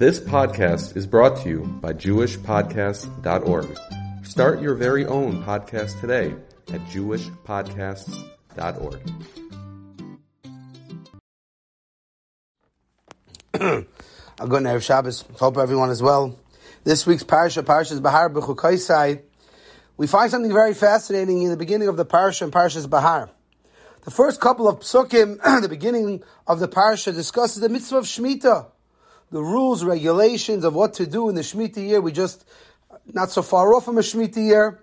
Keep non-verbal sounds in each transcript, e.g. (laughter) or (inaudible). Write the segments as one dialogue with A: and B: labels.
A: This podcast is brought to you by JewishPodcasts.org. Start your very own podcast today at JewishPodcasts.org.
B: A good Erev Shabbos. Hope everyone is well. This week's parsha, Parshas Behar B'chukaisai, we find something very fascinating in the beginning of the parsha and Parshas Behar. The first couple of psukim, (clears throat) the beginning of the parsha, discusses the mitzvah of Shemitah, the rules, regulations of what to do in the Shemitah year. We just, not so far off from a Shemitah year.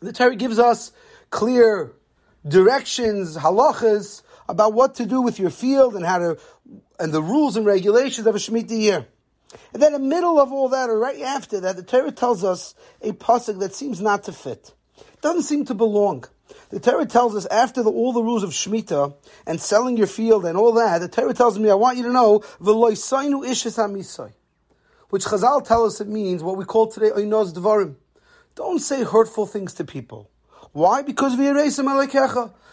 B: The Torah gives us clear directions, halachas, about what to do with your field and how to, and the rules and regulations of a Shemitah year. And then in the middle of all that, or right after that, the Torah tells us a pasuk that seems not to fit. It doesn't seem to belong. The Torah tells us after the, all the rules of Shemitah and selling your field and all that, the Torah tells me, I want you to know. Which Chazal tell us it means what we call today. Don't say hurtful things to people. Why? Because.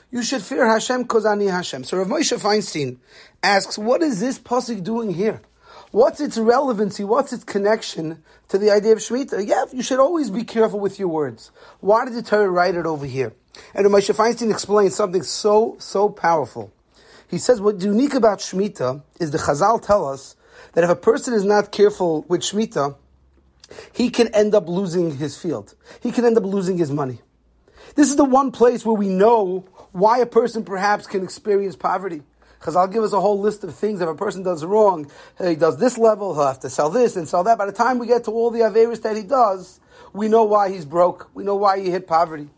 B: You should fear Hashem because ani Hashem. So Rav Moshe Feinstein asks, what is this pasuk doing here? What's its relevancy? What's its connection to the idea of Shemitah? Yeah, you should always be careful with your words. Why did the Torah write it over here? And Moshe Feinstein explains something so, so powerful. He says what's unique about Shemitah is the Chazal tell us that if a person is not careful with Shemitah, he can end up losing his field. He can end up losing his money. This is the one place where we know why a person perhaps can experience poverty. Chazal give us a whole list of things. If a person does wrong, he does this level, he'll have to sell this and sell that. By the time we get to all the Averis that he does, we know why he's broke. We know why he hit poverty.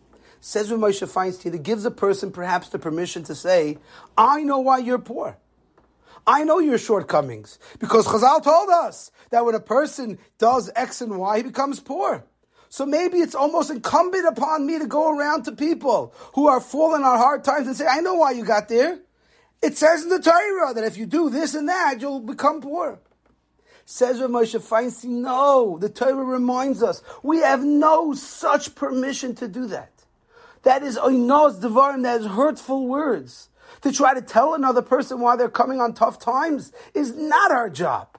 B: Says Rav Moshe Feinstein, it gives a person perhaps the permission to say, I know why you're poor. I know your shortcomings. Because Chazal told us that when a person does X and Y, he becomes poor. So maybe it's almost incumbent upon me to go around to people who are falling on hard times and say, I know why you got there. It says in the Torah that if you do this and that, you'll become poor. Says Rav Moshe Feinstein, no, the Torah reminds us, we have no such permission to do that. That is oinos devarim, that is hurtful words. To try to tell another person why they're coming on tough times is not our job.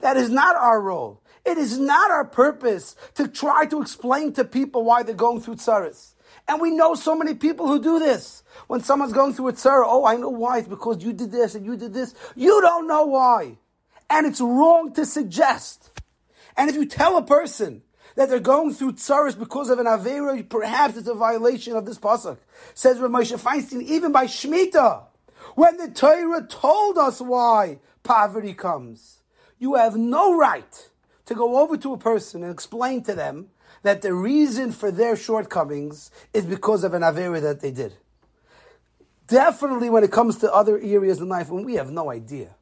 B: That is not our role. It is not our purpose to try to explain to people why they're going through tsaris. And we know so many people who do this. When someone's going through a tsar, oh, I know why. It's because you did this and you did this. You don't know why. And it's wrong to suggest. And if you tell a person that they're going through tsaris because of an avera, perhaps it's a violation of this pasuk. Says Rav Moshe Feinstein, even by shmita, when the Torah told us why poverty comes, you have no right to go over to a person and explain to them that the reason for their shortcomings is because of an avera that they did. Definitely when it comes to other areas in life, when we have no idea.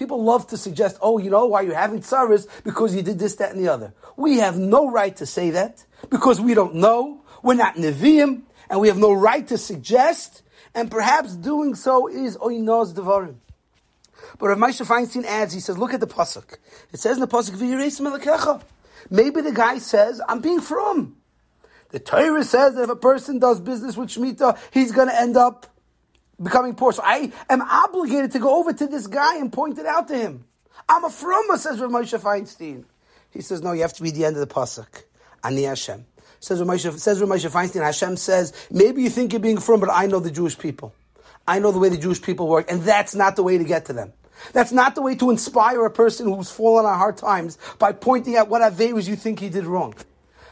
B: People love to suggest, oh, you know why you're having tsaras? Because you did this, that, and the other. We have no right to say that because we don't know. We're not Nevi'im, and we have no right to suggest, and perhaps doing so is oinos devarim. But Rav Moshe Feinstein adds, he says, look at the pasuk. It says in the pasuk, Maybe the guy says, I'm being frum. The Torah says that if a person does business with Shemitah, he's going to end up becoming poor. So I am obligated to go over to this guy and point it out to him. I'm a frumma, says Rav Moshe Feinstein. He says, no, you have to read the end of the pasuk. Ani Hashem. Says Rav Moshe, says Rav Moshe Feinstein, Hashem says, maybe you think you're being frum, but I know the Jewish people. I know the way the Jewish people work, and that's not the way to get to them. That's not the way to inspire a person who's fallen on hard times by pointing out what averas you think he did wrong.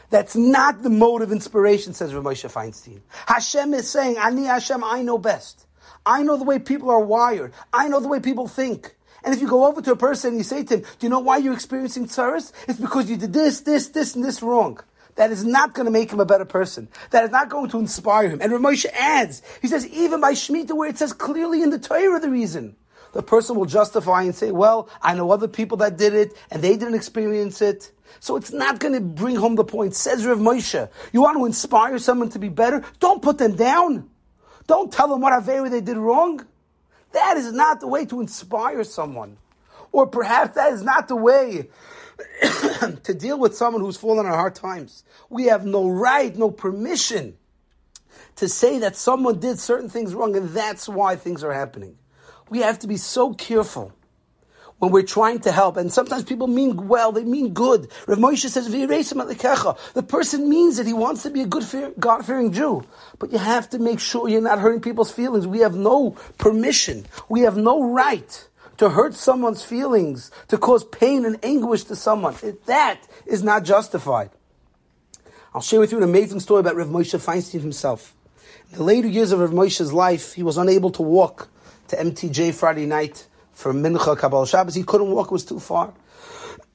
B: That's not the mode of inspiration, says Rav Moshe Feinstein. Hashem is saying, Ani Hashem, I know best. I know the way people are wired. I know the way people think. And if you go over to a person and you say to him, do you know why you're experiencing tsaris? It's because you did this, this, this, and this wrong. That is not going to make him a better person. That is not going to inspire him. And Rav Moshe adds, he says, even by Shemitah, where it says clearly in the Torah the reason, the person will justify and say, well, I know other people that did it, and they didn't experience it. So it's not going to bring home the point. Says Rav Moshe, you want to inspire someone to be better? Don't put them down. Don't tell them what Avera they did wrong. That is not the way to inspire someone. Or perhaps that is not the way (coughs) to deal with someone who's fallen on hard times. We have no right, no permission to say that someone did certain things wrong and that's why things are happening. We have to be so careful when we're trying to help, and sometimes people mean well, they mean good. Rav Moshe says, the person means it, he wants to be a good, God-fearing Jew. But you have to make sure you're not hurting people's feelings. We have no permission, we have no right to hurt someone's feelings, to cause pain and anguish to someone. That is not justified. I'll share with you an amazing story about Rav Moshe Feinstein himself. In the later years of Rav Moshe's life, he was unable to walk to MTJ Friday night for Mincha Kabbalah Shabbos. He couldn't walk; it was too far.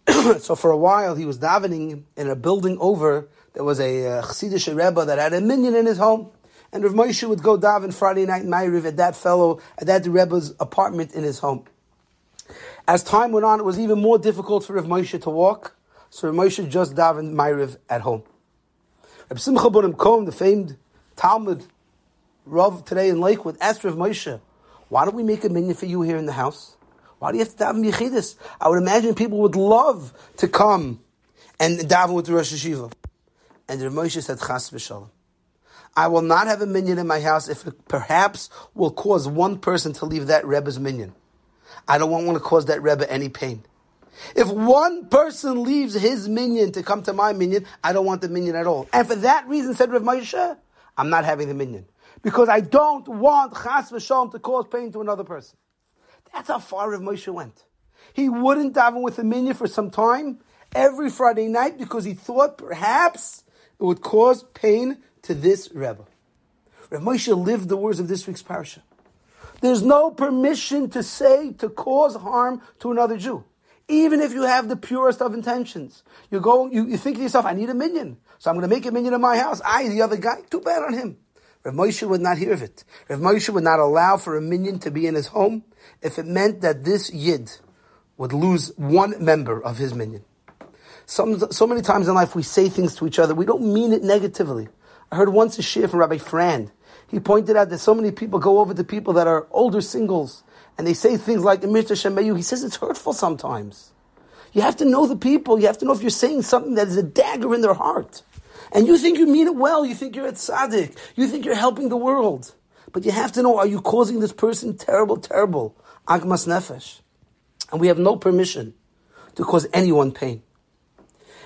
B: (clears throat) so for a while, he was davening in a building over. There was a uh, Chassidish Rebbe that had a minyan in his home, and Rav Moshe would go daven Friday night in Ma'ariv at that fellow at that Rebbe's apartment in his home. As time went on, it was even more difficult for Rav Moshe to walk, so Rav Moshe just davened Ma'ariv at home. Rav Simcha Kohn, the famed Talmud Rav today in Lakewood, asked Rav Moshe, why don't we make a minyan for you here in the house? Why do you have to daven Yechidus? I would imagine people would love to come and daven with the Rosh Yeshiva. And Rav Moshe said, Chas v'shalom. I will not have a minyan in my house if it perhaps will cause one person to leave that Rebbe's minyan. I don't want to cause that Rebbe any pain. If one person leaves his minyan to come to my minyan, I don't want the minyan at all. And for that reason, said Rav Moshe, I'm not having the minyan. Because I don't want chas v'shalom to cause pain to another person. That's how far Rav Moshe went. He wouldn't daven with the minyan for some time, every Friday night, because he thought perhaps it would cause pain to this Rebbe. Rav Moshe lived the words of this week's parasha. There's no permission to say, to cause harm to another Jew. Even if you have the purest of intentions. You go, you, you think to yourself, I need a minyan. So I'm going to make a minyan in my house. I, the other guy, too bad on him. Rav Moshe would not hear of it. Rav Moshe would not allow for a minyan to be in his home if it meant that this yid would lose one member of his minyan. Some, so many times in life we say things to each other, we don't mean it negatively. I heard once a shir from Rabbi Frand he pointed out that so many people go over to people that are older singles and they say things like Emir Shemayu. He says it's hurtful sometimes. You have to know the people. You have to know if you're saying something that is a dagger in their heart. And you think you mean it well. You think you're a tzaddik. You think you're helping the world. But you have to know, are you causing this person terrible, terrible, agmas nefesh? And we have no permission to cause anyone pain.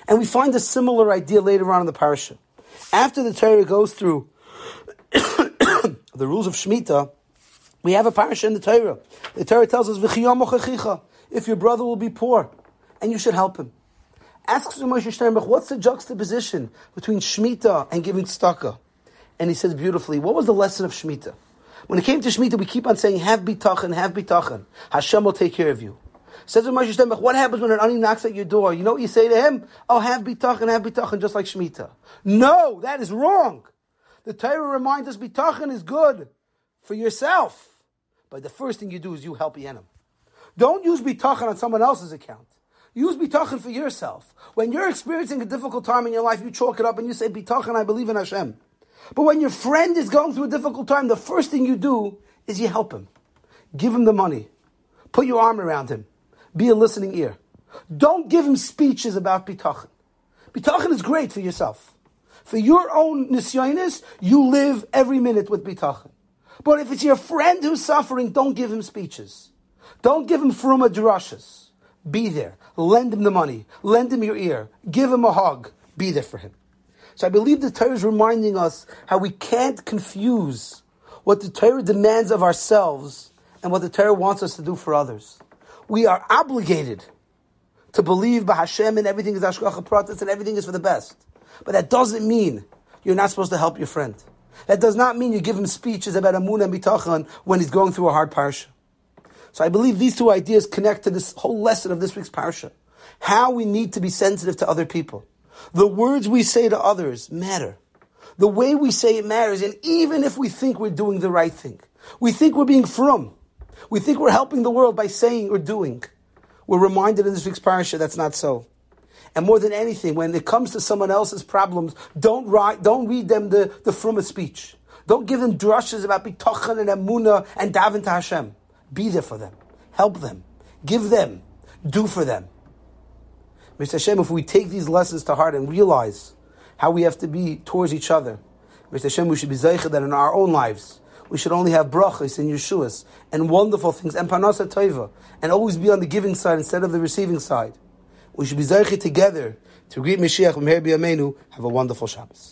B: And we find a similar idea later on in the parasha. After the Torah goes through (coughs) the rules of Shemitah, we have a parasha in the Torah. The Torah tells us, if your brother will be poor, and you should help him. Ask Moshe Sternbuch, what's the juxtaposition between Shemitah and giving tzedakah? And he says beautifully, what was the lesson of Shemitah? When it came to Shemitah, we keep on saying, have bitachon, have bitachon. Hashem will take care of you. Says Moshe Sternbuch, what happens when an ani knocks at your door? You know what you say to him? Oh, have bitachon, have bitachon, just like Shemitah. No, that is wrong. The Torah reminds us bitachon is good for yourself. But the first thing you do is you help Yenim. Don't use bitachon on someone else's account. Use bitachon for yourself. When you're experiencing a difficult time in your life, you chalk it up and you say, bitachon, I believe in Hashem. But when your friend is going through a difficult time, the first thing you do is you help him. Give him the money. Put your arm around him. Be a listening ear. Don't give him speeches about bitachon. Bitachon is great for yourself. For your own nisyonis, you live every minute with bitachon. But if it's your friend who's suffering, don't give him speeches. Don't give him fruma drushes. Be there. Lend him the money. Lend him your ear. Give him a hug. Be there for him. So I believe the Torah is reminding us how we can't confuse what the Torah demands of ourselves and what the Torah wants us to do for others. We are obligated to believe Hashem and everything is Hashgacha Pratis and everything is for the best. But that doesn't mean you're not supposed to help your friend. That does not mean you give him speeches about Amun and Bitachon when he's going through a hard parsha. So I believe these two ideas connect to this whole lesson of this week's parsha. How we need to be sensitive to other people. The words we say to others matter. The way we say it matters, and even if we think we're doing the right thing, we think we're being frum, we think we're helping the world by saying or doing, we're reminded in this week's parasha that's not so. And more than anything, when it comes to someone else's problems, don't write, don't read them the, the frumah speech. Don't give them drushes about bitachon and emuna and daven to Hashem. Be there for them. Help them. Give them. Do for them. Mr. Hashem, if we take these lessons to heart and realize how we have to be towards each other, Mr. Hashem, we should be zeicha that in our own lives, we should only have brachas and Yeshuas and wonderful things and panasa toiva and always be on the giving side instead of the receiving side. We should be zeichi together to greet Mashiach from Have a wonderful Shabbos.